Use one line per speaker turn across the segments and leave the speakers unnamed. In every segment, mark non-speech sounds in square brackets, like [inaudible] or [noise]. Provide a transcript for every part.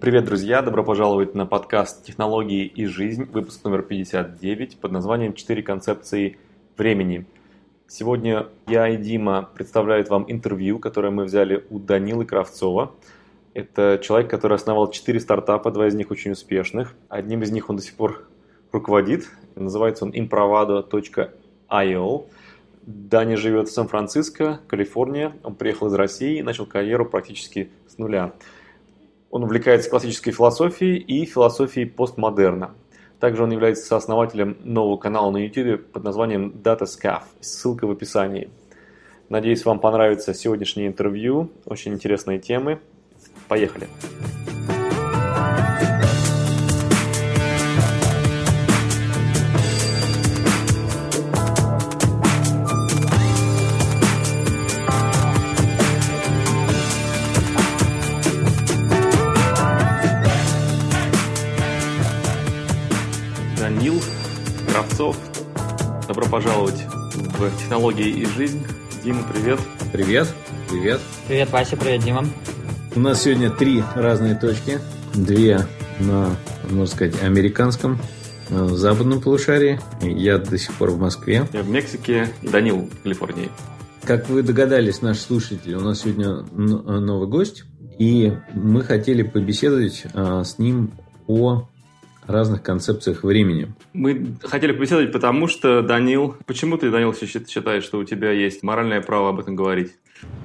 Привет, друзья! Добро пожаловать на подкаст «Технологии и жизнь», выпуск номер 59 под названием «Четыре концепции времени». Сегодня я и Дима представляют вам интервью, которое мы взяли у Данилы Кравцова. Это человек, который основал четыре стартапа, два из них очень успешных. Одним из них он до сих пор руководит. Называется он improvado.io. Даня живет в Сан-Франциско, Калифорния. Он приехал из России и начал карьеру практически с нуля. Он увлекается классической философией и философией постмодерна. Также он является сооснователем нового канала на YouTube под названием DataScaf. Ссылка в описании. Надеюсь, вам понравится сегодняшнее интервью. Очень интересные темы. Поехали! Пожаловать в технологии и жизнь. Дима, привет.
Привет. Привет.
Привет, Вася, привет, Дима.
У нас сегодня три разные точки. Две на, можно сказать, американском э, в западном полушарии. Я до сих пор в Москве.
Я в Мексике и Данил в Калифорнии.
Как вы догадались, наши слушатели, у нас сегодня новый гость. И мы хотели побеседовать а, с ним о разных концепциях времени.
Мы хотели побеседовать, потому что, Данил, почему ты, Данил, считаешь, что у тебя есть моральное право об этом говорить?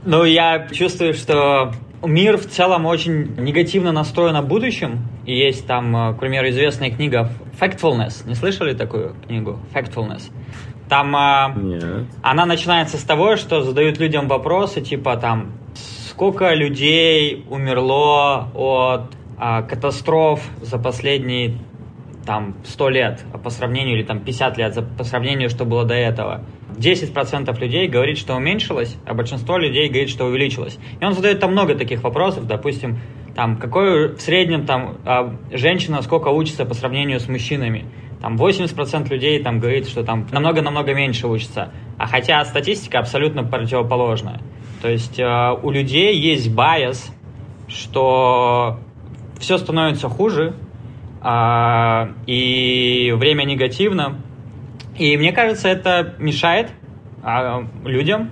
Ну, я чувствую, что мир в целом очень негативно настроен о будущем. И есть там, э, к примеру, известная книга Factfulness. Не слышали такую книгу? Factfulness. Там э, Нет. она начинается с того, что задают людям вопросы, типа там, сколько людей умерло от а, катастроф за последние там 100 лет по сравнению, или там 50 лет по сравнению, что было до этого. 10% людей говорит, что уменьшилось, а большинство людей говорит, что увеличилось. И он задает там много таких вопросов, допустим, там, какой в среднем там а, женщина сколько учится по сравнению с мужчинами. Там 80% людей там говорит, что там намного-намного меньше учится. А хотя статистика абсолютно противоположная. То есть э, у людей есть байс, что все становится хуже, а, и время негативно. И мне кажется, это мешает а, людям,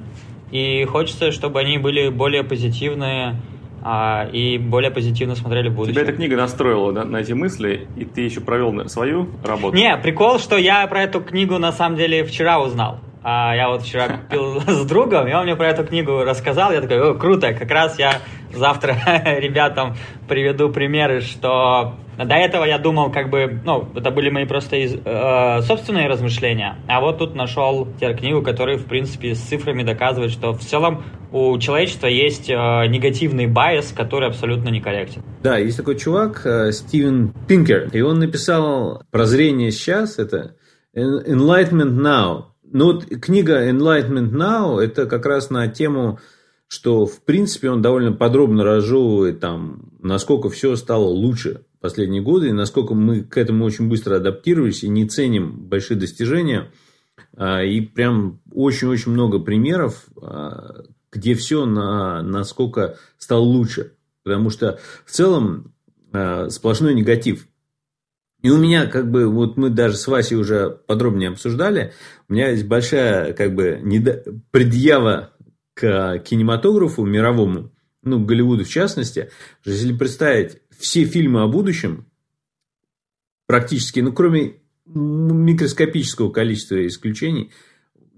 и хочется, чтобы они были более позитивные а, и более позитивно смотрели в будущее.
Тебя эта книга настроила да, на эти мысли, и ты еще провел свою работу?
Не, прикол, что я про эту книгу на самом деле вчера узнал. А, я вот вчера [laughs] пил с другом, и он мне про эту книгу рассказал. Я такой, о, круто, как раз я завтра [laughs] ребятам приведу примеры, что до этого я думал, как бы, ну, это были мои просто из, э, собственные размышления, а вот тут нашел книгу, которая, в принципе, с цифрами доказывает, что в целом у человечества есть э, негативный байс, который абсолютно некорректен.
Да, есть такой чувак, э, Стивен Пинкер, и он написал «Прозрение сейчас» — это «Enlightenment Now». Ну вот книга Enlightenment Now это как раз на тему, что в принципе он довольно подробно разжевывает там, насколько все стало лучше последние годы, и насколько мы к этому очень быстро адаптировались и не ценим большие достижения. А, и прям очень-очень много примеров, а, где все на, насколько стало лучше. Потому что в целом а, сплошной негатив. И у меня, как бы, вот мы даже с Васей уже подробнее обсуждали, у меня есть большая, как бы, недо... предъява к кинематографу мировому, ну, Голливуду в частности, если представить все фильмы о будущем, практически, ну, кроме микроскопического количества исключений,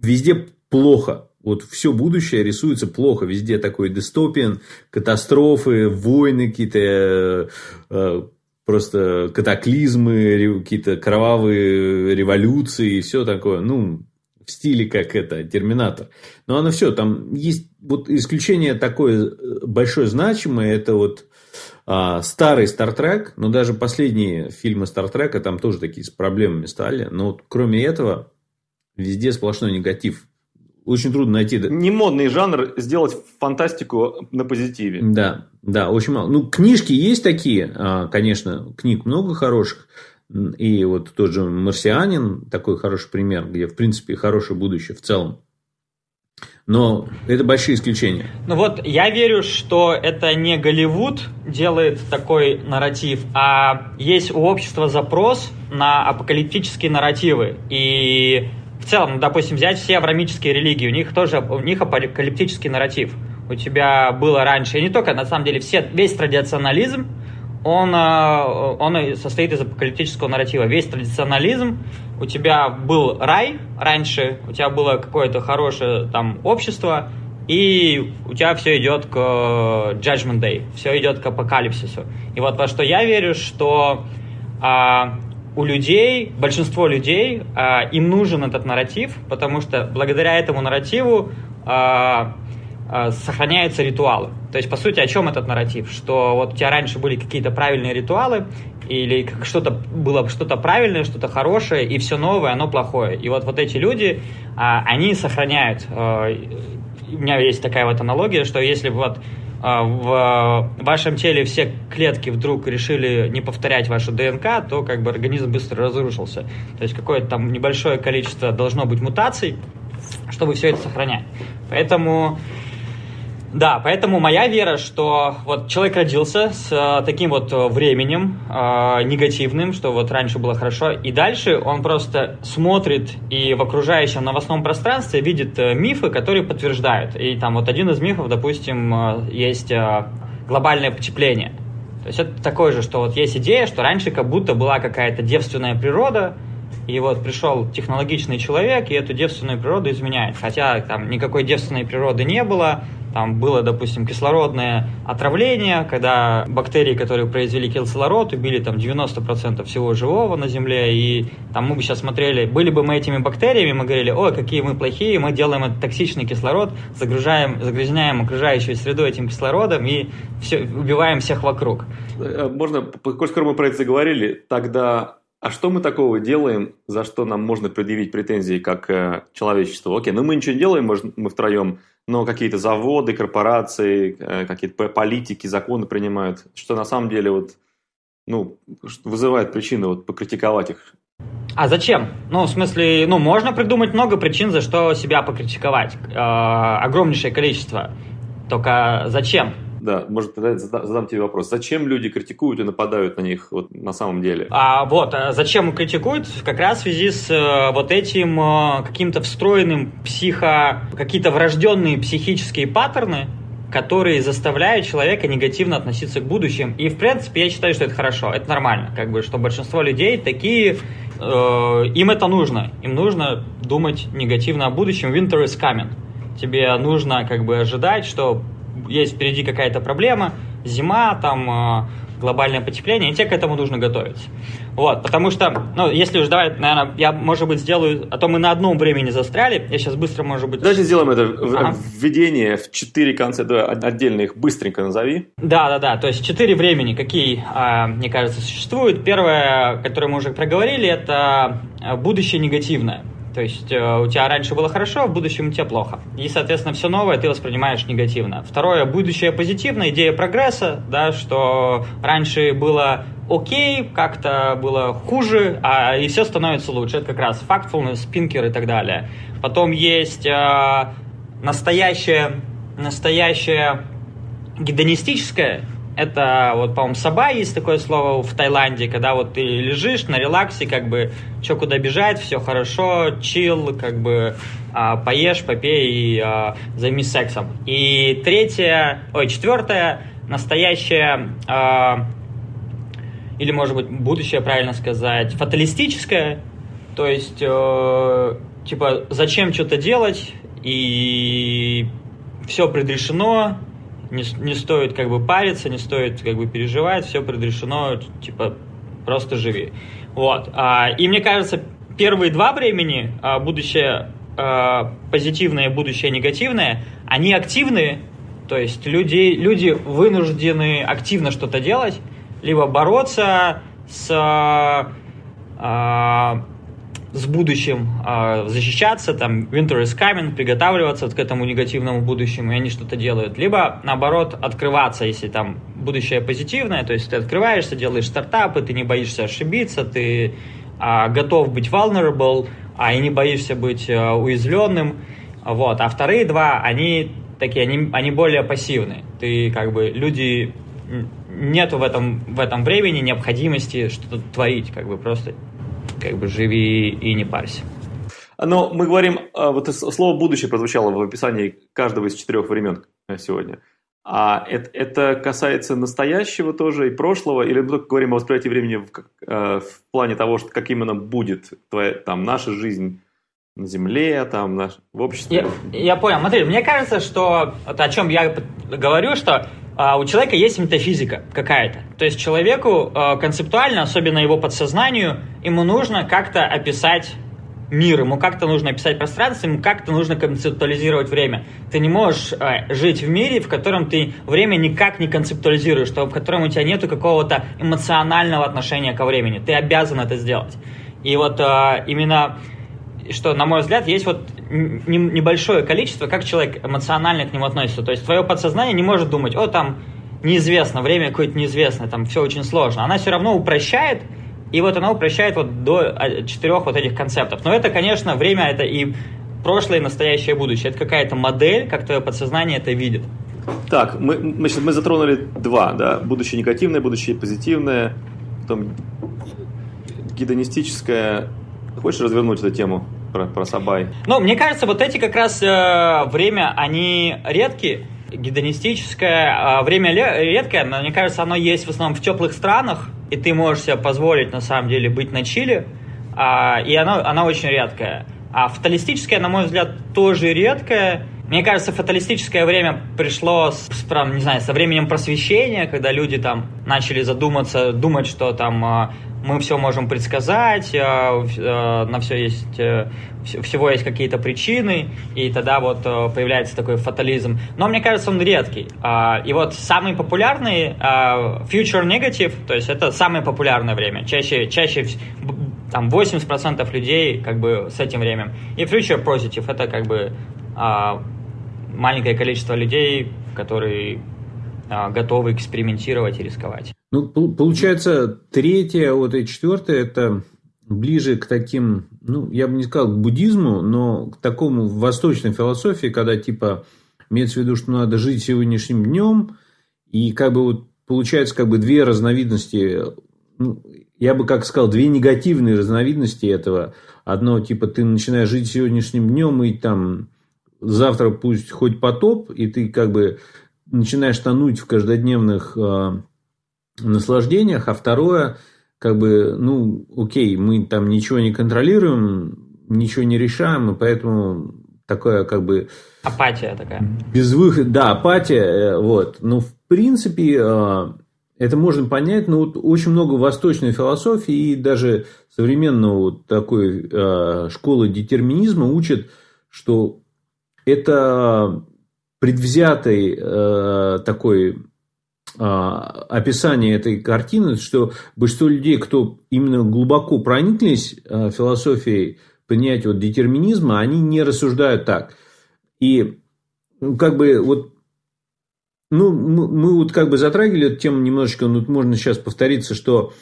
везде плохо. Вот все будущее рисуется плохо. Везде такой дистопиан, катастрофы, войны какие-то, э, э, просто катаклизмы, какие-то кровавые революции и все такое. Ну, в стиле как это, Терминатор. Но оно все, там есть вот исключение такое э, большое значимое, это вот а, старый Стартрек, но даже последние фильмы Стартрека там тоже такие с проблемами стали. Но вот кроме этого, везде сплошной негатив. Очень трудно найти.
Не модный жанр сделать фантастику на позитиве.
Да, да, очень мало. Ну, книжки есть такие, а, конечно, книг много хороших. И вот тот же «Марсианин» такой хороший пример, где, в принципе, хорошее будущее в целом. Но это большие исключения.
Ну вот я верю, что это не Голливуд делает такой нарратив, а есть у общества запрос на апокалиптические нарративы. И в целом, допустим, взять все аврамические религии, у них тоже у них апокалиптический нарратив. У тебя было раньше, и не только, на самом деле, все, весь традиционализм, он, э, он состоит из апокалиптического нарратива. Весь традиционализм, у тебя был рай раньше, у тебя было какое-то хорошее там общество, и у тебя все идет к э, Judgment Day, все идет к апокалипсису. И вот во что я верю, что а, у людей, большинство людей, а, им нужен этот нарратив, потому что благодаря этому нарративу а, сохраняются ритуалы. То есть, по сути, о чем этот нарратив? Что вот у тебя раньше были какие-то правильные ритуалы, или что-то было что-то правильное, что-то хорошее, и все новое, оно плохое. И вот, вот эти люди, а, они сохраняют. А, у меня есть такая вот аналогия, что если вот а, в вашем теле все клетки вдруг решили не повторять вашу ДНК, то как бы организм быстро разрушился. То есть какое-то там небольшое количество должно быть мутаций, чтобы все это сохранять. Поэтому да, поэтому моя вера, что вот человек родился с э, таким вот э, временем э, негативным, что вот раньше было хорошо, и дальше он просто смотрит и в окружающем новостном пространстве видит э, мифы, которые подтверждают. И там вот один из мифов, допустим, есть глобальное потепление. То есть это такое же, что вот есть идея, что раньше как будто была какая-то девственная природа, и вот пришел технологичный человек, и эту девственную природу изменяет. Хотя там никакой девственной природы не было, там было, допустим, кислородное отравление, когда бактерии, которые произвели кислород, убили там 90% всего живого на Земле, и там мы бы сейчас смотрели, были бы мы этими бактериями, мы говорили, ой, какие мы плохие, мы делаем этот токсичный кислород, загружаем, загрязняем окружающую среду этим кислородом и все, убиваем всех вокруг.
Э, можно, коль скоро мы про это заговорили, тогда а что мы такого делаем, за что нам можно предъявить претензии как э, человечество? Окей, ну мы ничего не делаем, мы, мы втроем, но какие-то заводы, корпорации, э, какие-то политики, законы принимают, что на самом деле вот, ну, вызывает причины вот покритиковать их.
А зачем? Ну, в смысле, ну, можно придумать много причин, за что себя покритиковать. Э, огромнейшее количество. Только зачем?
Да, может, тогда задам тебе вопрос. Зачем люди критикуют и нападают на них вот, на самом деле?
А вот, а зачем критикуют? Как раз в связи с э, вот этим э, каким-то встроенным психо... какие-то врожденные психические паттерны, которые заставляют человека негативно относиться к будущему. И, в принципе, я считаю, что это хорошо, это нормально. Как бы, что большинство людей такие, э, им это нужно. Им нужно думать негативно о будущем. Winter is coming. Тебе нужно как бы ожидать, что есть впереди какая-то проблема, зима, там а, глобальное потепление, и тебе к этому нужно готовиться. Вот, потому что, ну, если уж давай, наверное, я, может быть, сделаю, а то мы на одном времени застряли, я сейчас быстро, может быть...
Давайте сделаем это ага. введение в четыре конца, да, отдельно их быстренько назови.
Да-да-да, то есть четыре времени, какие, а, мне кажется, существуют. Первое, которое мы уже проговорили, это будущее негативное. То есть э, у тебя раньше было хорошо, а в будущем у тебя плохо. И, соответственно, все новое ты воспринимаешь негативно. Второе, будущее позитивное, идея прогресса, да, что раньше было окей, как-то было хуже, а и все становится лучше. Это как раз factfulness, пинкер и так далее. Потом есть э, настоящее, настоящее гедонистическое это вот, по-моему, саба есть такое слово в Таиланде, когда вот ты лежишь на релаксе, как бы, что куда бежать, все хорошо, чил, как бы, а, поешь, попей и а, займись сексом. И третье, ой, четвертое, настоящее, а, или, может быть, будущее, правильно сказать, фаталистическое, то есть, э, типа, зачем что-то делать, и все предрешено, не, не стоит как бы париться, не стоит как бы переживать, все предрешено, типа просто живи. Вот. А, и мне кажется, первые два времени, а, будущее а, позитивное, будущее негативное, они активные, то есть люди, люди вынуждены активно что-то делать, либо бороться с с будущим э, защищаться, там, winter is coming, приготавливаться вот к этому негативному будущему, и они что-то делают. Либо, наоборот, открываться, если там будущее позитивное, то есть ты открываешься, делаешь стартапы, ты не боишься ошибиться, ты э, готов быть vulnerable, а и не боишься быть э, уязвленным, Вот. А вторые два, они такие, они, они более пассивные. Ты как бы, люди нет в этом, в этом времени необходимости что-то творить, как бы просто как бы живи и не парься.
Но мы говорим, а, вот слово «будущее» прозвучало в описании каждого из четырех времен сегодня. А это, это касается настоящего тоже и прошлого, или мы только говорим о восприятии времени в, э, в плане того, что как именно будет твоя, там, наша жизнь на Земле, там, наш, в обществе?
Я, я понял. Смотри, мне кажется, что вот о чем я говорю, что а, у человека есть метафизика какая-то. То есть человеку а, концептуально, особенно его подсознанию, ему нужно как-то описать мир, ему как-то нужно описать пространство, ему как-то нужно концептуализировать время. Ты не можешь э, жить в мире, в котором ты время никак не концептуализируешь, в котором у тебя нет какого-то эмоционального отношения ко времени. Ты обязан это сделать. И вот э, именно, что, на мой взгляд, есть вот небольшое количество, как человек эмоционально к нему относится. То есть твое подсознание не может думать, о, там неизвестно, время какое-то неизвестное, там все очень сложно. Она все равно упрощает, и вот она упрощает вот до а, четырех вот этих концептов. Но это, конечно, время это и прошлое, и настоящее, и будущее. Это какая-то модель, как твое подсознание это видит.
Так, мы, значит, мы затронули два, да, будущее негативное, будущее позитивное, потом гедонистическое. Хочешь развернуть эту тему про, про Сабай?
Ну, мне кажется, вот эти как раз э, время, они редкие, гедонистическое, э, время редкое, но мне кажется, оно есть в основном в теплых странах, и ты можешь себе позволить, на самом деле, быть на Чили, а, и оно, она очень редкая. А фаталистическое, на мой взгляд, тоже редкое. Мне кажется, фаталистическое время пришло, с, с, не знаю, со временем просвещения, когда люди там начали задуматься, думать, что там а, мы все можем предсказать, э, э, на все есть, э, всего есть какие-то причины, и тогда вот появляется такой фатализм. Но мне кажется, он редкий. А, и вот самый популярный future negative, то есть это самое популярное время. Чаще, чаще там 80% людей как бы с этим временем. И future positive это как бы а, маленькое количество людей, которые а, готовы экспериментировать и рисковать.
Ну, получается, третье, вот и четвертое, это ближе к таким, ну, я бы не сказал к буддизму, но к такому восточной философии, когда типа имеется в виду, что надо жить сегодняшним днем, и как бы вот получается как бы две разновидности, ну, я бы как сказал, две негативные разновидности этого. Одно, типа, ты начинаешь жить сегодняшним днем, и там завтра пусть хоть потоп, и ты как бы начинаешь тонуть в каждодневных э, наслаждениях, а второе, как бы, ну, окей, мы там ничего не контролируем, ничего не решаем, и поэтому такое как бы...
Апатия такая.
Безвыход, да, апатия, э, вот. Но, в принципе, э, это можно понять, но вот очень много восточной философии и даже современного вот такой э, школы детерминизма учат, что это предвзятый э, такой э, описание этой картины, что большинство людей, кто именно глубоко прониклись э, философией принятия вот детерминизма, они не рассуждают так. И ну, как бы вот ну, мы, мы вот как бы затрагивали эту тему немножечко, но можно сейчас повториться, что,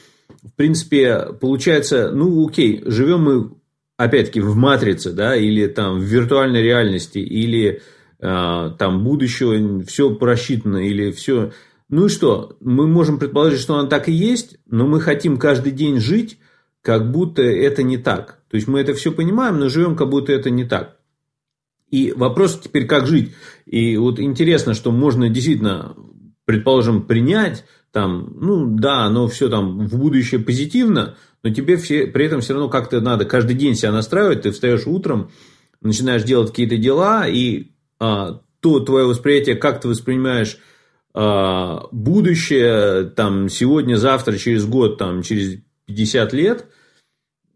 в принципе, получается, ну, окей, живем мы, опять-таки, в матрице, да, или там в виртуальной реальности, или а, там будущего, все просчитано или все. Ну и что? Мы можем предположить, что оно так и есть, но мы хотим каждый день жить, как будто это не так. То есть мы это все понимаем, но живем, как будто это не так. И вопрос теперь, как жить. И вот интересно, что можно действительно, предположим, принять, там, ну да, оно все там в будущее позитивно, но тебе все, при этом все равно как-то надо каждый день себя настраивать, ты встаешь утром, начинаешь делать какие-то дела, и а, то твое восприятие, как ты воспринимаешь а, будущее, там, сегодня, завтра, через год, там, через 50 лет,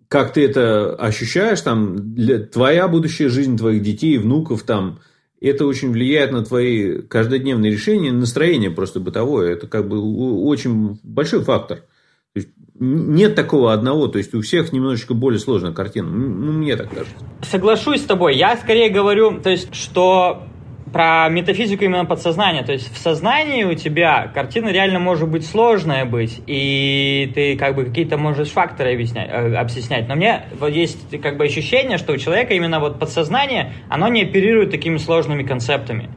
как ты это ощущаешь, там, для, твоя будущая жизнь, твоих детей, внуков, там, это очень влияет на твои каждодневные решения, настроение просто бытовое. Это как бы очень большой фактор. Нет такого одного, то есть у всех немножечко более сложная картина. Ну, мне так кажется.
Соглашусь с тобой. Я скорее говорю, то есть, что про метафизику именно подсознания. То есть в сознании у тебя картина реально может быть сложная быть, и ты как бы какие-то можешь факторы объяснять, э, объяснять. Но мне вот есть как бы ощущение, что у человека именно вот подсознание, оно не оперирует такими сложными концептами.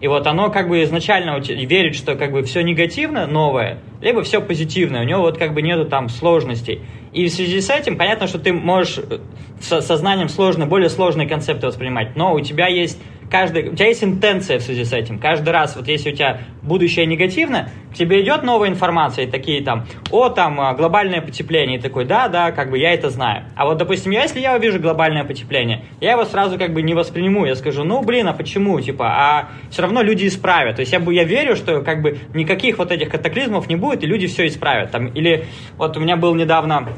И вот оно как бы изначально верит, что как бы все негативно, новое, либо все позитивное. У него вот как бы нету там сложностей. И в связи с этим понятно, что ты можешь э, со сознанием сложно, более сложные концепты воспринимать, но у тебя есть каждый, у тебя есть интенция в связи с этим. Каждый раз, вот если у тебя будущее негативно, к тебе идет новая информация, и такие там, о, там, а, глобальное потепление, и такой, да, да, как бы я это знаю. А вот, допустим, если я увижу глобальное потепление, я его сразу как бы не восприму, я скажу, ну, блин, а почему, типа, а все равно люди исправят. То есть я, я верю, что как бы никаких вот этих катаклизмов не будет, и люди все исправят. Там, или вот у меня был недавно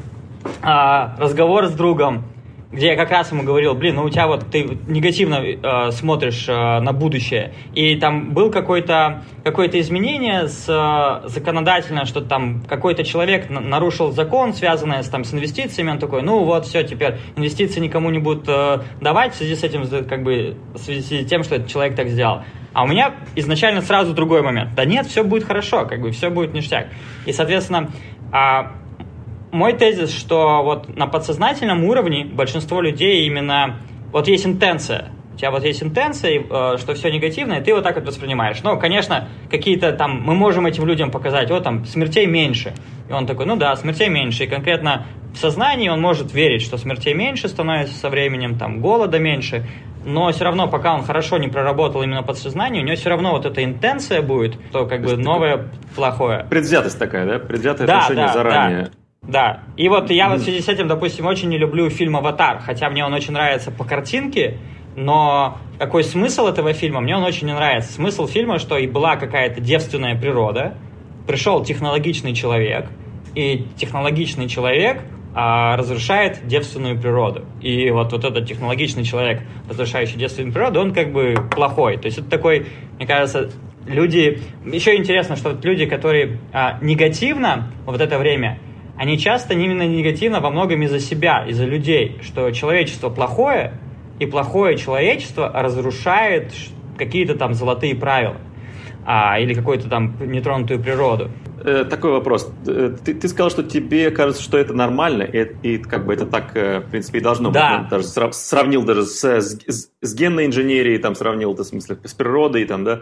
а, разговор с другом, где я как раз ему говорил, блин, ну у тебя вот ты негативно э, смотришь э, на будущее, и там был какое-то какое изменение с э, законодательно, что там какой-то человек нарушил закон, связанный с, там, с инвестициями, он такой, ну вот все, теперь инвестиции никому не будут э, давать в связи с этим, как бы, в связи с тем, что этот человек так сделал. А у меня изначально сразу другой момент. Да нет, все будет хорошо, как бы все будет ништяк. И, соответственно, а, мой тезис, что вот на подсознательном уровне большинство людей именно... Вот есть интенция. У тебя вот есть интенция, э, что все негативное, и ты вот так вот воспринимаешь. Но, конечно, какие-то там... Мы можем этим людям показать, вот там, смертей меньше. И он такой, ну да, смертей меньше. И конкретно в сознании он может верить, что смертей меньше становится со временем, там, голода меньше. Но все равно, пока он хорошо не проработал именно подсознание, у него все равно вот эта интенция будет, то как бы новое, плохое.
Предвзятость такая, да? Предвзятое да, отношение да, заранее. Да.
Да. И вот я вот в связи с этим, допустим, очень не люблю фильм «Аватар», хотя мне он очень нравится по картинке, но какой смысл этого фильма? Мне он очень не нравится. Смысл фильма, что и была какая-то девственная природа, пришел технологичный человек, и технологичный человек а, разрушает девственную природу. И вот, вот этот технологичный человек, разрушающий девственную природу, он как бы плохой. То есть это такой, мне кажется, люди... Еще интересно, что вот люди, которые а, негативно вот это время они часто именно негативно во многом из-за себя, из-за людей, что человечество плохое, и плохое человечество разрушает какие-то там золотые правила а, или какую-то там нетронутую природу.
Э, такой вопрос. Э, ты, ты сказал, что тебе кажется, что это нормально, и, и как бы это так, э, в принципе, и должно
да.
быть. Даже сравнил даже с, с, с генной инженерией, там сравнил это в смысле с природой, там, да.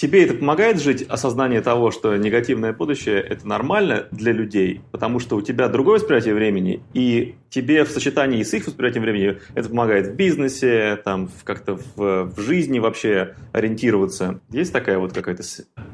Тебе это помогает жить? Осознание того, что негативное будущее – это нормально для людей, потому что у тебя другое восприятие времени, и тебе в сочетании с их восприятием времени это помогает в бизнесе, там, как-то в, в жизни вообще ориентироваться. Есть такая вот какая-то...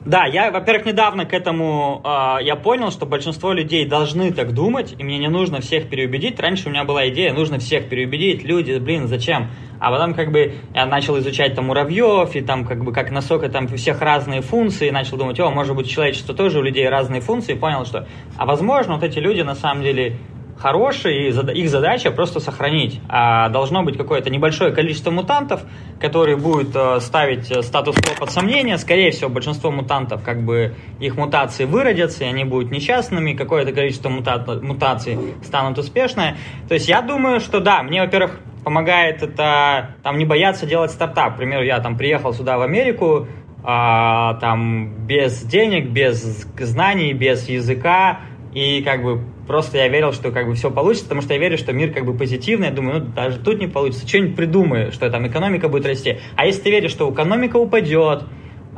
Да, я, во-первых, недавно к этому э, я понял, что большинство людей должны так думать, и мне не нужно всех переубедить. Раньше у меня была идея, нужно всех переубедить. Люди, блин, зачем? А потом как бы я начал изучать там муравьев, и там как бы как насколько там у всех разные функции, и начал думать, о, может быть, человечество тоже у людей разные функции, и понял, что, а возможно, вот эти люди на самом деле хорошие, и их задача просто сохранить. А должно быть какое-то небольшое количество мутантов, которые будут э, ставить э, статус-кво под сомнение. Скорее всего, большинство мутантов, как бы их мутации выродятся, и они будут несчастными, какое-то количество мута- мутаций станут успешные. То есть я думаю, что да, мне, во-первых, помогает это там не бояться делать стартап. К примеру, я там приехал сюда в Америку, а, там без денег, без знаний, без языка, и как бы просто я верил, что как бы все получится, потому что я верю, что мир как бы позитивный. Я думаю, ну даже тут не получится. Что-нибудь придумаю, что там экономика будет расти. А если ты веришь, что экономика упадет,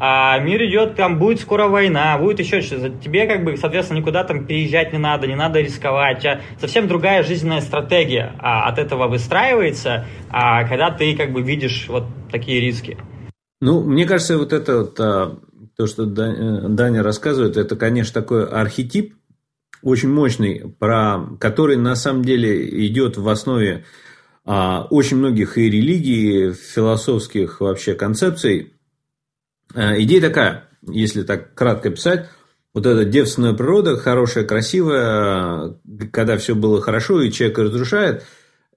а мир идет, там будет скоро война, будет еще что-то. Тебе, как бы, соответственно, никуда там переезжать не надо, не надо рисковать. А совсем другая жизненная стратегия а, от этого выстраивается, а, когда ты, как бы, видишь вот такие риски.
Ну, мне кажется, вот это вот, а, то, что э, Даня рассказывает, это, конечно, такой архетип, очень мощный, про который на самом деле идет в основе а, очень многих и религий, философских вообще концепций. Э, идея такая, если так кратко писать, вот эта девственная природа, хорошая, красивая, когда все было хорошо и человек разрушает,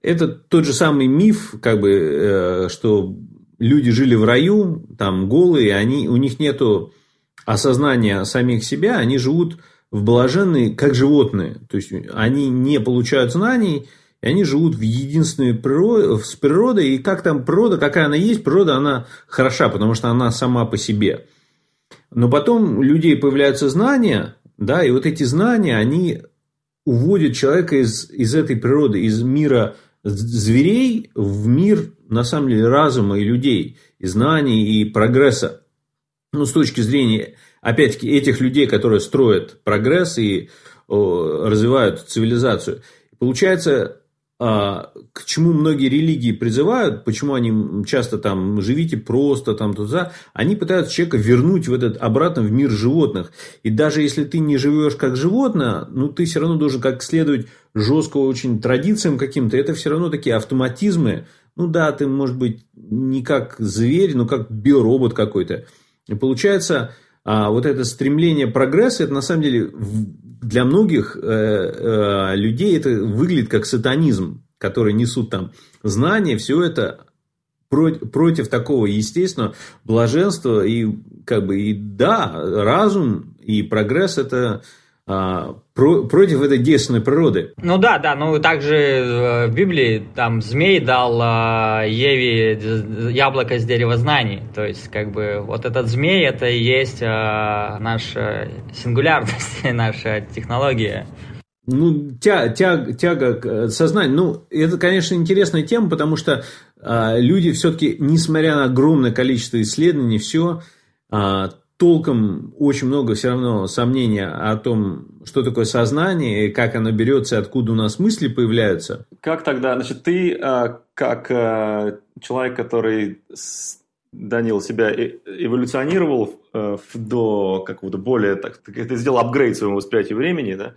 это тот же самый миф, как бы, э, что люди жили в раю, там голые, они, у них нету осознания самих себя, они живут в блаженные, как животные. То есть они не получают знаний, и они живут в единственной природе, с природой, и как там природа, какая она есть, природа, она хороша, потому что она сама по себе. Но потом у людей появляются знания, да, и вот эти знания, они уводят человека из, из этой природы, из мира зверей в мир, на самом деле, разума и людей, и знаний, и прогресса. Ну, с точки зрения, опять-таки, этих людей, которые строят прогресс и о, развивают цивилизацию. Получается, а, к чему многие религии призывают, почему они часто там живите просто там туда, они пытаются человека вернуть в этот обратно в мир животных. И даже если ты не живешь как животное, ну ты все равно должен как следовать жестко очень традициям каким-то. Это все равно такие автоматизмы. Ну да, ты может быть не как зверь, но как биоробот какой-то. И получается, а вот это стремление прогресса, это на самом деле для многих э, э, людей это выглядит как сатанизм, который несут там знания, все это против такого естественного блаженства. И как бы и да разум и прогресс это про, против этой действенной природы.
Ну да, да, ну также э, в Библии там змей дал а, Еве яблоко с дерева знаний, то есть как бы вот этот змей это и есть а, наша сингулярность, [laughs] наша технология.
Ну, тя, тя, тяга к э, сознанию. Ну, это, конечно, интересная тема, потому что а, люди все-таки, несмотря на огромное количество исследований, все а, толком очень много все равно сомнения о том, что такое сознание, и как оно берется, откуда у нас мысли появляются.
Как тогда, значит, ты а, как а, человек, который Данил себя эволюционировал э, до какого-то более, так, ты сделал апгрейд своему восприятию времени, да?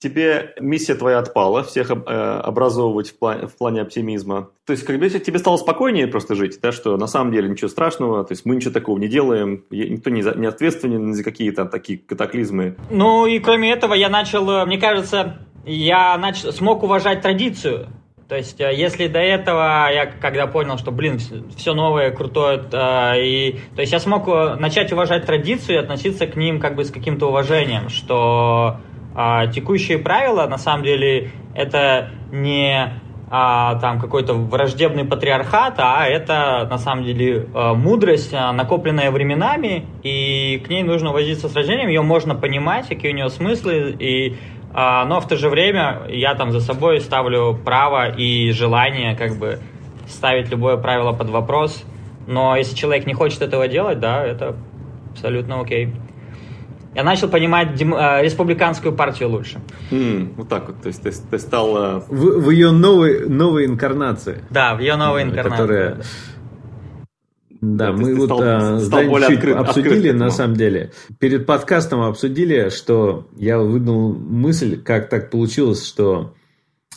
Тебе миссия твоя отпала, всех э, образовывать в плане, в плане оптимизма. То есть, как бы тебе стало спокойнее просто жить, да, что на самом деле ничего страшного, то есть мы ничего такого не делаем, никто не, за, не ответственен за какие-то такие катаклизмы.
Ну и кроме этого я начал, э, мне кажется, я нач... смог уважать традицию. То есть, э, если до этого я когда понял, что, блин, все новое, крутое, и, то есть я смог начать уважать традицию и относиться к ним как бы с каким-то уважением, что а, текущие правила, на самом деле, это не а, там какой-то враждебный патриархат, а это на самом деле а, мудрость, а, накопленная временами, и к ней нужно возиться с рождением, ее можно понимать, какие у нее смыслы, и, а, но в то же время я там за собой ставлю право и желание как бы ставить любое правило под вопрос, но если человек не хочет этого делать, да, это абсолютно окей я начал понимать дем... Э, республиканскую партию лучше.
Mm, вот так вот, то есть ты, ты стал...
Э, в, в ее новой, новой инкарнации.
Да, в ее новой инкарнации. Которая...
Да, мы вот стал, а, стал более чуть открыт, обсудили, открыт на самом деле. Перед подкастом обсудили, что я выдал мысль, как так получилось, что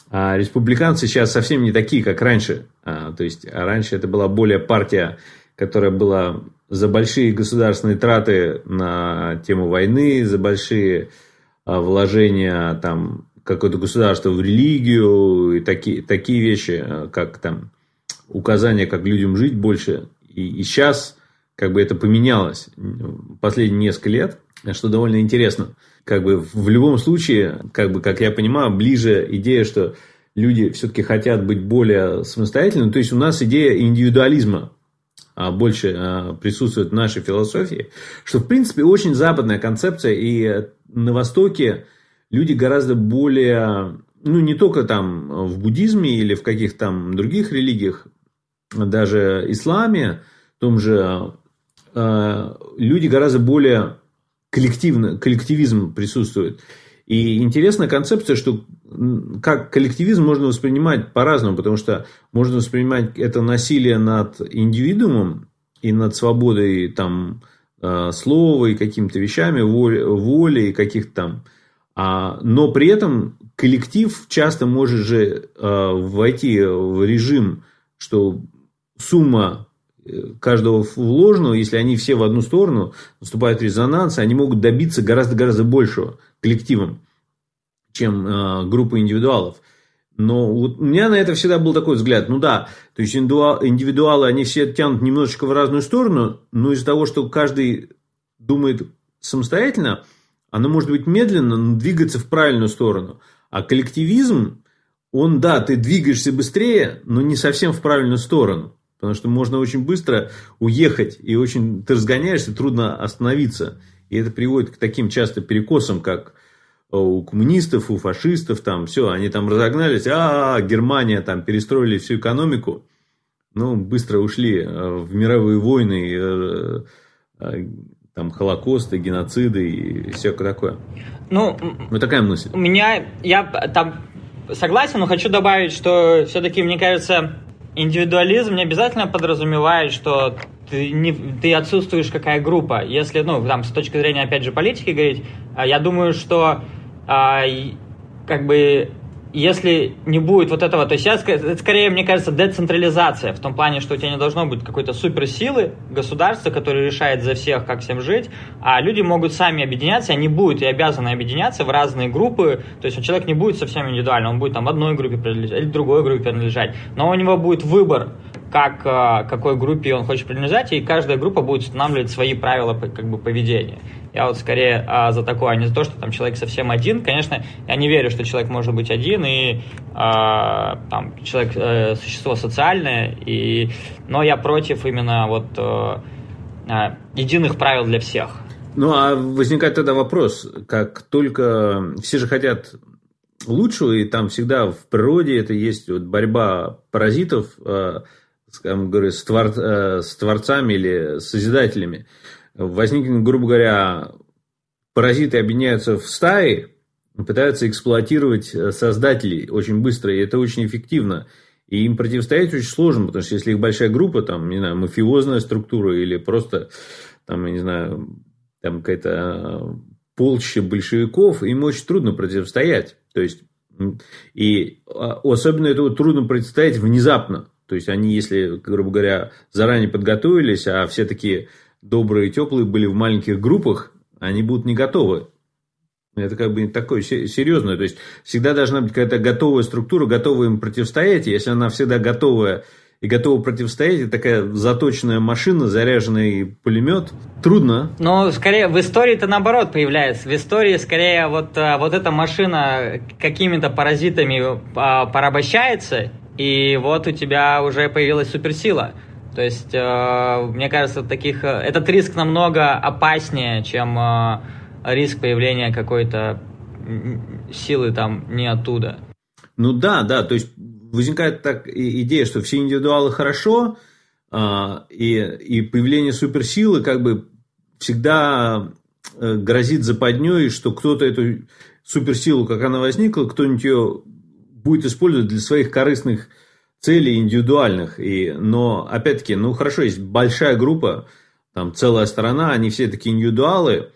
а, республиканцы сейчас совсем не такие, как раньше. А, то есть, а раньше это была более партия, которая была за большие государственные траты на тему войны, за большие а, вложения там какое-то государство в религию и такие, такие вещи, а, как там указания, как людям жить больше. И, и сейчас как бы это поменялось последние несколько лет, что довольно интересно. Как бы в любом случае, как бы, как я понимаю, ближе идея, что люди все-таки хотят быть более самостоятельными. То есть у нас идея индивидуализма больше а, присутствует в нашей философии, что, в принципе, очень западная концепция, и на Востоке люди гораздо более, ну, не только там в буддизме или в каких-то там других религиях, даже исламе, в том же, а, люди гораздо более коллективно, коллективизм присутствует. И интересная концепция, что как коллективизм можно воспринимать по-разному, потому что можно воспринимать это насилие над индивидуумом и над свободой там, э, слова и какими-то вещами, воли, воли и каких-то там. А, но при этом коллектив часто может же э, войти в режим, что сумма э, каждого вложенного, если они все в одну сторону, наступает резонанс, они могут добиться гораздо-гораздо большего коллективом, чем э, группа индивидуалов. Но вот у меня на это всегда был такой взгляд. Ну да, то есть индивидуалы, они все тянут немножечко в разную сторону, но из-за того, что каждый думает самостоятельно, оно может быть медленно, но двигаться в правильную сторону. А коллективизм, он, да, ты двигаешься быстрее, но не совсем в правильную сторону. Потому что можно очень быстро уехать, и очень ты разгоняешься, трудно остановиться. И это приводит к таким часто перекосам, как у коммунистов, у фашистов, там все, они там разогнались, а, -а, -а Германия там перестроили всю экономику, ну, быстро ушли э, в мировые войны, э, э, там, холокосты, геноциды и всякое такое.
Ну,
вот такая мысль.
У меня, я там согласен, но хочу добавить, что все-таки, мне кажется, индивидуализм не обязательно подразумевает, что ты, не, ты отсутствуешь какая группа. Если, ну, там, с точки зрения, опять же, политики говорить, я думаю, что а, как бы если не будет вот этого, то есть я, это скорее, мне кажется, децентрализация, в том плане, что у тебя не должно быть какой-то суперсилы государства, которое решает за всех, как всем жить, а люди могут сами объединяться, они будут и обязаны объединяться в разные группы, то есть человек не будет совсем индивидуально, он будет там одной группе принадлежать или другой группе принадлежать, но у него будет выбор, как, э, какой группе он хочет принадлежать, и каждая группа будет устанавливать свои правила как бы, поведения. Я вот скорее а, за такое, а не за то, что там человек совсем один. Конечно, я не верю, что человек может быть один, и а, там человек э, существо социальное, и, но я против именно вот э, э, единых правил для всех.
Ну, а возникает тогда вопрос, как только все же хотят лучшего, и там всегда в природе это есть вот борьба паразитов, скажем, говорю, с, твор, э, с творцами или созидателями возникнет, грубо говоря, паразиты объединяются в стаи, пытаются эксплуатировать э, создателей очень быстро, и это очень эффективно. И им противостоять очень сложно, потому что если их большая группа, там, не знаю, мафиозная структура или просто, там, я не знаю, там какая-то э, полчища большевиков, им очень трудно противостоять. То есть, и а, особенно это трудно противостоять внезапно. То есть, они, если, грубо говоря, заранее подготовились, а все такие добрые теплые были в маленьких группах, они будут не готовы. Это как бы такое серьезное. То есть, всегда должна быть какая-то готовая структура, готовая им противостоять. Если она всегда готовая и готова противостоять, и такая заточенная машина, заряженный пулемет, трудно.
Но скорее в истории это наоборот появляется. В истории скорее вот, э, вот эта машина какими-то паразитами а, порабощается, и вот у тебя уже появилась суперсила. То есть, э, мне кажется, таких, э, этот риск намного опаснее, чем э, риск появления какой-то силы там не оттуда.
Ну да, да, то есть возникает так идея, что все индивидуалы хорошо, а, и, и появление суперсилы как бы всегда грозит западней, что кто-то эту суперсилу, как она возникла, кто-нибудь ее будет использовать для своих корыстных целей индивидуальных. И, но, опять-таки, ну, хорошо, есть большая группа, там целая страна, они все такие индивидуалы,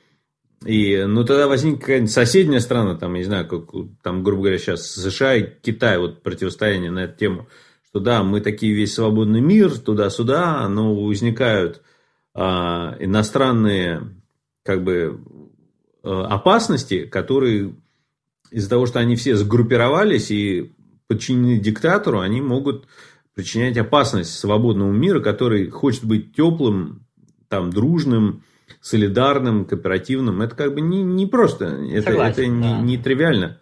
и, ну, тогда возникнет какая-нибудь соседняя страна, там, не знаю, как, там, грубо говоря, сейчас США и Китай, вот противостояние на эту тему, что да, мы такие весь свободный мир, туда-сюда, но возникают а, иностранные, как бы, а, опасности, которые из-за того, что они все сгруппировались и подчинены диктатору, они могут причинять опасность свободному миру, который хочет быть теплым, там, дружным, солидарным, кооперативным. Это как бы не, не просто, это, Согласен, это не, да. не тривиально.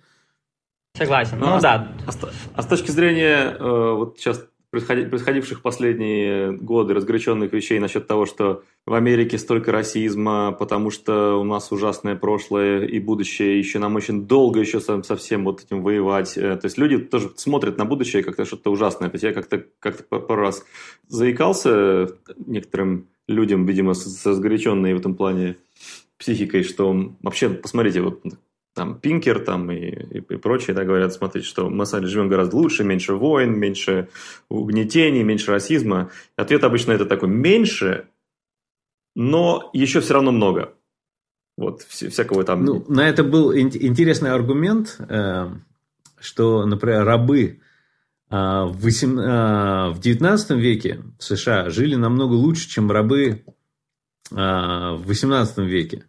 Согласен, ну, ну а, да.
А, а с точки зрения, э, вот сейчас происходивших последние годы разгоряченных вещей насчет того, что в Америке столько расизма, потому что у нас ужасное прошлое и будущее, еще нам очень долго еще со, всем вот этим воевать. Э, то есть люди тоже смотрят на будущее как-то что-то ужасное. То есть я как-то как пару раз заикался некоторым людям, видимо, с, разгоряченной в этом плане психикой, что вообще, посмотрите, вот там Пинкер там и, и, и прочие, да, говорят, смотрите, что мы с живем гораздо лучше, меньше войн, меньше угнетений, меньше расизма. Ответ обычно это такой, меньше, но еще все равно много. Вот, всякого там...
Ну, на это был интересный аргумент, э, что, например, рабы э, в, 8, э, 19 веке в США жили намного лучше, чем рабы в 18 веке.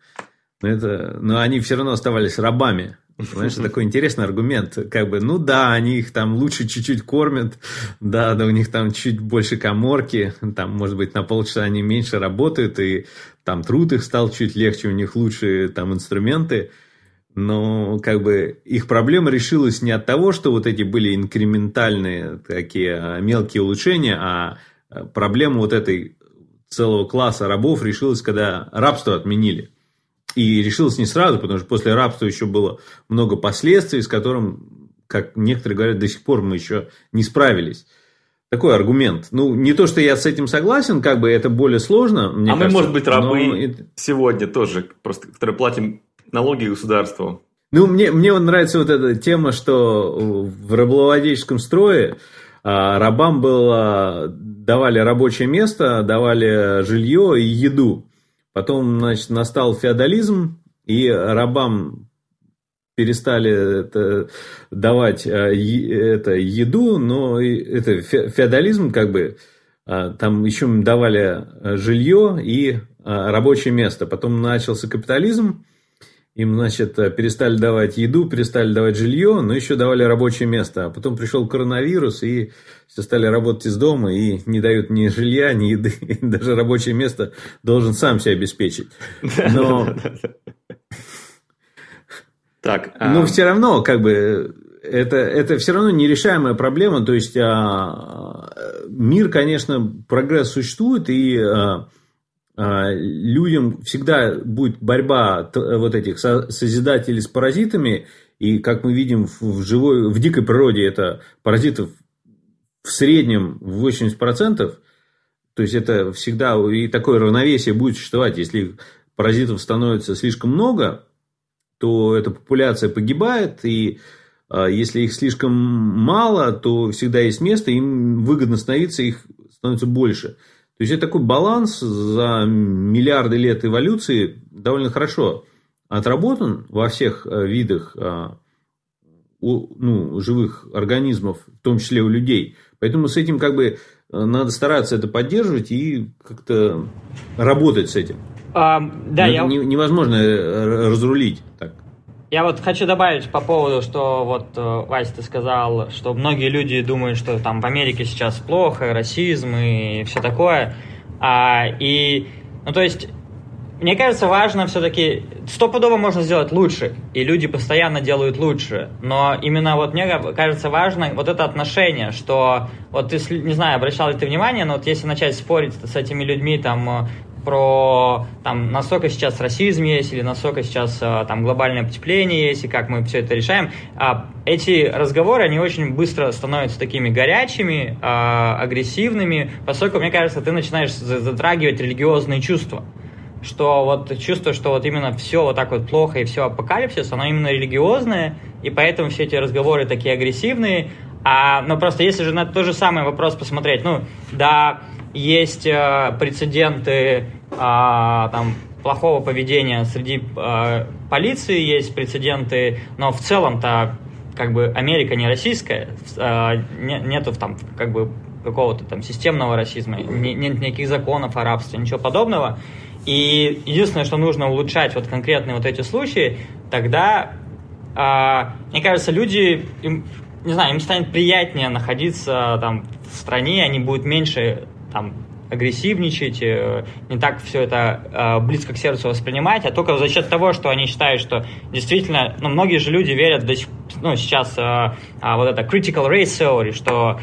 Но, это, но они все равно оставались рабами. Понимаешь, такой интересный аргумент. Как бы, ну да, они их там лучше чуть-чуть кормят, да, да, у них там чуть больше коморки, там, может быть, на полчаса они меньше работают, и там труд их стал чуть легче, у них лучшие там инструменты. но как бы их проблема решилась не от того, что вот эти были инкрементальные такие а, мелкие улучшения, а, а проблема вот этой целого класса рабов решилась, когда рабство отменили. И решилось не сразу, потому что после рабства еще было много последствий, с которым, как некоторые говорят, до сих пор мы еще не справились. Такой аргумент. Ну, не то, что я с этим согласен, как бы это более сложно.
Мне а кажется, мы, может быть, рабы но... сегодня тоже, просто которые платим налоги государству.
Ну, мне, мне вот нравится вот эта тема, что в рабовладельческом строе а, рабам было, давали рабочее место, давали жилье и еду. Потом, значит, настал феодализм, и рабам перестали это, давать а, это, еду, но это феодализм как бы, а, там еще давали жилье и а, рабочее место. Потом начался капитализм, им, значит, перестали давать еду, перестали давать жилье, но еще давали рабочее место. А потом пришел коронавирус, и все стали работать из дома, и не дают ни жилья, ни еды, [laughs] даже рабочее место должен сам себя обеспечить. Но... Так, а... Но все равно, как бы, это, это все равно нерешаемая проблема. То есть, а, мир, конечно, прогресс существует, и а, людям всегда будет борьба вот этих созидателей с паразитами, и как мы видим в живой, в дикой природе это паразитов в среднем 80%, то есть это всегда и такое равновесие будет существовать, если паразитов становится слишком много, то эта популяция погибает, и а, если их слишком мало, то всегда есть место, им выгодно становиться, их становится больше. То есть это такой баланс за миллиарды лет эволюции довольно хорошо отработан во всех э, видах а, ну, живых организмов, в том числе у людей. Поэтому с этим как бы э, надо стараться это поддерживать и как-то работать с этим. А, да, я... невозможно э, разрулить так.
Я вот хочу добавить по поводу, что вот, э, Вася, ты сказал, что многие люди думают, что там в Америке сейчас плохо, расизм и все такое. А, и, ну, то есть, мне кажется, важно все-таки, стопудово можно сделать лучше, и люди постоянно делают лучше, но именно вот мне кажется важно вот это отношение, что вот ты, не знаю, обращал ли ты внимание, но вот если начать спорить с этими людьми, там, про там, насколько сейчас расизм есть, или насколько сейчас а, там глобальное потепление есть, и как мы все это решаем. А эти разговоры, они очень быстро становятся такими горячими, а, агрессивными, поскольку, мне кажется, ты начинаешь затрагивать религиозные чувства что вот чувство, что вот именно все вот так вот плохо и все апокалипсис, оно именно религиозное, и поэтому все эти разговоры такие агрессивные. А, но просто если же на тот же самый вопрос посмотреть, ну, да, есть э, прецеденты э, там, плохого поведения среди э, полиции, есть прецеденты, но в целом-то как бы Америка не российская, э, не, нету там как бы какого-то там системного расизма, не, нет никаких законов о рабстве, ничего подобного. И единственное, что нужно улучшать вот конкретные вот эти случаи, тогда, э, мне кажется, люди, им, не знаю, им станет приятнее находиться там в стране, они будут меньше там агрессивничать, э, не так все это э, близко к сердцу воспринимать, а только за счет того, что они считают, что действительно, ну, многие же люди верят до сих ну, сейчас э, вот это critical race theory, что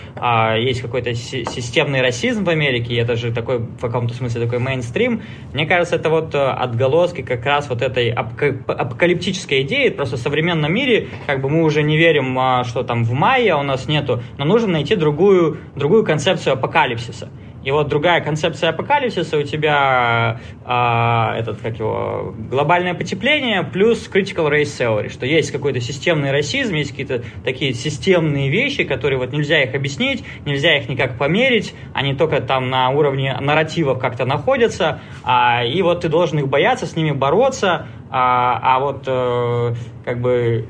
есть какой-то системный расизм в Америке, и это же такой, в каком-то смысле, такой мейнстрим. Мне кажется, это вот отголоски как раз вот этой апокалиптической идеи, просто в современном мире, как бы мы уже не верим, что там в мае у нас нету, но нужно найти другую, другую концепцию апокалипсиса. И вот другая концепция апокалипсиса у тебя а, этот, как его, глобальное потепление плюс critical race theory, что есть какой-то системный расизм, есть какие-то такие системные вещи, которые вот нельзя их объяснить, нельзя их никак померить, они только там на уровне нарративов как-то находятся, а, и вот ты должен их бояться, с ними бороться, а, а вот э, как бы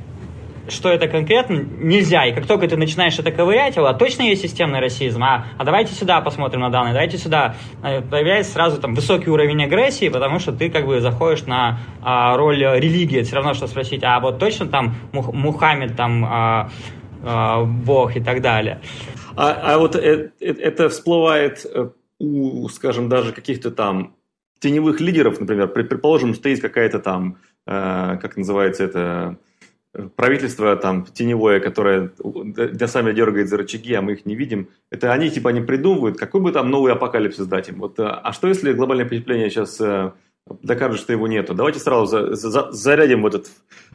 что это конкретно, нельзя. И как только ты начинаешь это ковырять, а точно есть системный расизм, а, а давайте сюда посмотрим на данные, давайте сюда. Э, появляется сразу там высокий уровень агрессии, потому что ты как бы заходишь на а, роль религии. Все равно, что спросить, а вот точно там Мух, Мухаммед там а, а, Бог и так далее.
А, а вот это, это всплывает э, у, скажем, даже каких-то там теневых лидеров, например, предположим, что есть какая-то там как называется это, правительство там теневое, которое для сами дергает за рычаги, а мы их не видим, это они типа не придумывают, какой бы там новый апокалипсис дать им. Вот, а что если глобальное потепление сейчас докажет, что его нету. Давайте сразу за, за, зарядим вот этот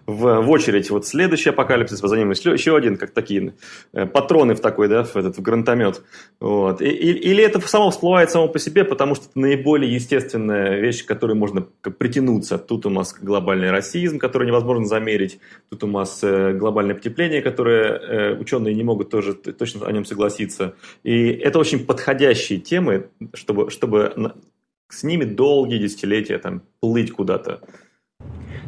в, в очередь вот следующий апокалипсис, за ним еще, еще один, как такие э, патроны в такой, да, в этот в гранатомет. Вот. И, и, или это само всплывает само по себе, потому что это наиболее естественная вещь, к которой можно притянуться. Тут у нас глобальный расизм, который невозможно замерить. Тут у нас э, глобальное потепление, которое э, ученые не могут тоже точно о нем согласиться. И это очень подходящие темы, чтобы, чтобы с ними долгие десятилетия там плыть куда-то.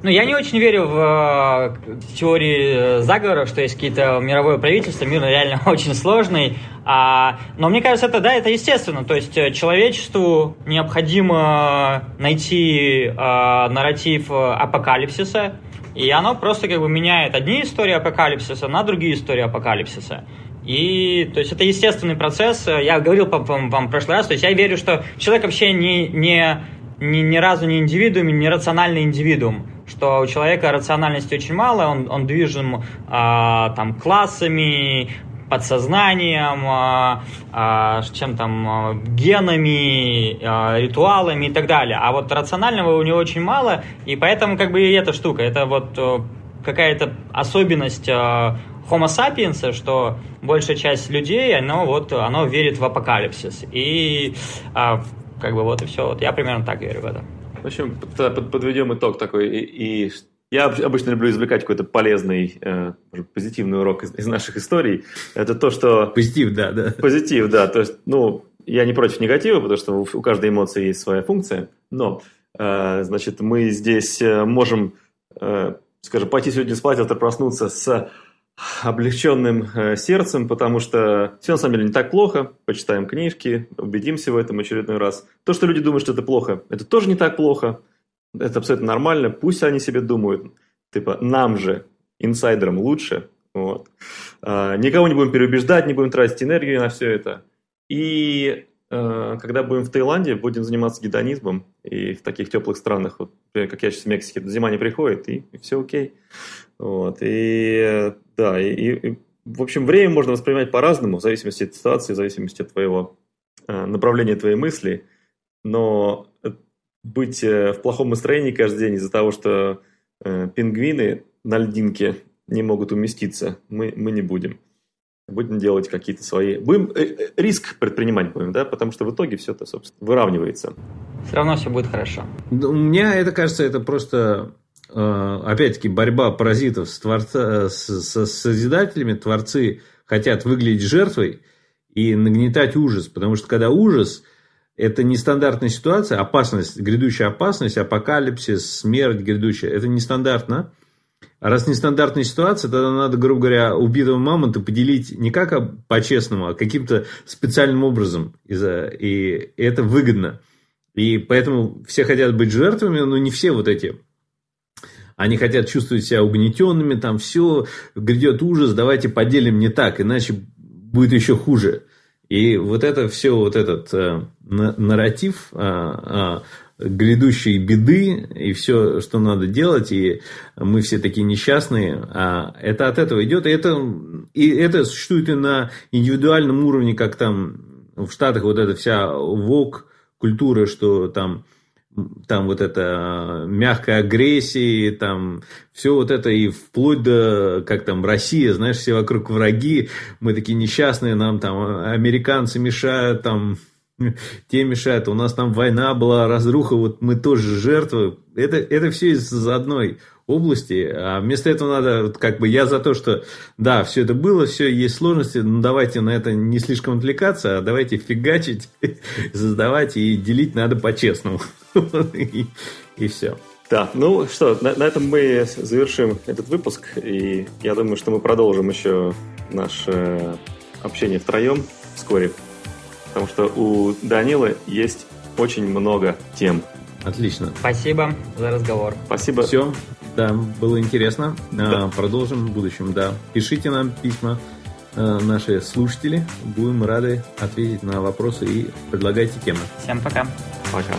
Ну, я не очень верю в э, теории э, заговора, что есть какие-то мировое правительство, мир реально [laughs] очень сложный. А, но мне кажется, это да, это естественно. То есть э, человечеству необходимо найти э, нарратив апокалипсиса, и оно просто как бы меняет одни истории апокалипсиса на другие истории апокалипсиса. И, то есть, это естественный процесс. Я говорил вам, вам в прошлый раз, то есть, я верю, что человек вообще не, не, не, ни разу не индивидуум, не рациональный индивидуум. Что у человека рациональности очень мало, он, он движим а, там, классами, подсознанием, а, а, чем там, генами, а, ритуалами и так далее. А вот рационального у него очень мало, и поэтому как бы и эта штука, это вот э, какая-то особенность а, Homo sapiens, что большая часть людей, оно вот, оно верит в апокалипсис. И а, как бы вот и все. Вот я примерно так верю в это.
В общем, подведем итог такой. И, и я обычно люблю извлекать какой-то полезный, э, позитивный урок из, из наших историй. Это то, что...
Позитив, да, да.
Позитив, да. То есть, ну, я не против негатива, потому что у, каждой эмоции есть своя функция. Но, э, значит, мы здесь э, можем, э, скажем, пойти сегодня спать, завтра проснуться с облегченным э, сердцем, потому что все на самом деле не так плохо. Почитаем книжки, убедимся в этом очередной раз. То, что люди думают, что это плохо, это тоже не так плохо. Это абсолютно нормально. Пусть они себе думают. Типа, нам же, инсайдерам, лучше. Вот. А, никого не будем переубеждать, не будем тратить энергию на все это. И э, когда будем в Таиланде, будем заниматься гедонизмом. И в таких теплых странах, вот, как я сейчас в Мексике, зима не приходит, и, и все окей. Вот. И да, и, и, в общем, время можно воспринимать по-разному, в зависимости от ситуации, в зависимости от твоего э, направления твоей мысли. Но быть э, в плохом настроении каждый день из-за того, что э, пингвины на льдинке не могут уместиться, мы, мы не будем. Будем делать какие-то свои... Будем э, э риск предпринимать будем, да, потому что в итоге все это, собственно, выравнивается.
Все равно все будет хорошо.
У меня это кажется, это просто Э, опять-таки, борьба паразитов с, творца, с, с созидателями, творцы хотят выглядеть жертвой и нагнетать ужас, потому что когда ужас – это нестандартная ситуация, опасность, грядущая опасность, апокалипсис, смерть грядущая – это нестандартно. А раз нестандартная ситуация, тогда надо, грубо говоря, убитого мамонта поделить не как по-честному, а каким-то специальным образом. И это выгодно. И поэтому все хотят быть жертвами, но не все вот эти они хотят чувствовать себя угнетенными, там все, грядет ужас, давайте поделим не так, иначе будет еще хуже. И вот это все, вот этот э, нарратив э, э, грядущей беды и все, что надо делать, и мы все такие несчастные, а это от этого идет. И это, и это существует и на индивидуальном уровне, как там в Штатах вот эта вся ВОК культура, что там там вот это мягкой агрессии, там все вот это и вплоть до, как там, Россия, знаешь, все вокруг враги, мы такие несчастные, нам там американцы мешают, там [laughs] те мешают, у нас там война была, разруха, вот мы тоже жертвы. Это, это все из одной области, а вместо этого надо, как бы я за то, что да, все это было, все есть сложности, но давайте на это не слишком отвлекаться, а давайте фигачить, [laughs] создавать и делить надо по-честному. [laughs] и, все.
Да, ну что, на, на этом мы завершим этот выпуск, и я думаю, что мы продолжим еще наше общение втроем вскоре, потому что у Данила есть очень много тем.
Отлично.
Спасибо за разговор.
Спасибо.
Все, да, было интересно. Да. Продолжим в будущем, да. Пишите нам письма, э, наши слушатели. Будем рады ответить на вопросы и предлагайте темы.
Всем пока.
Пока.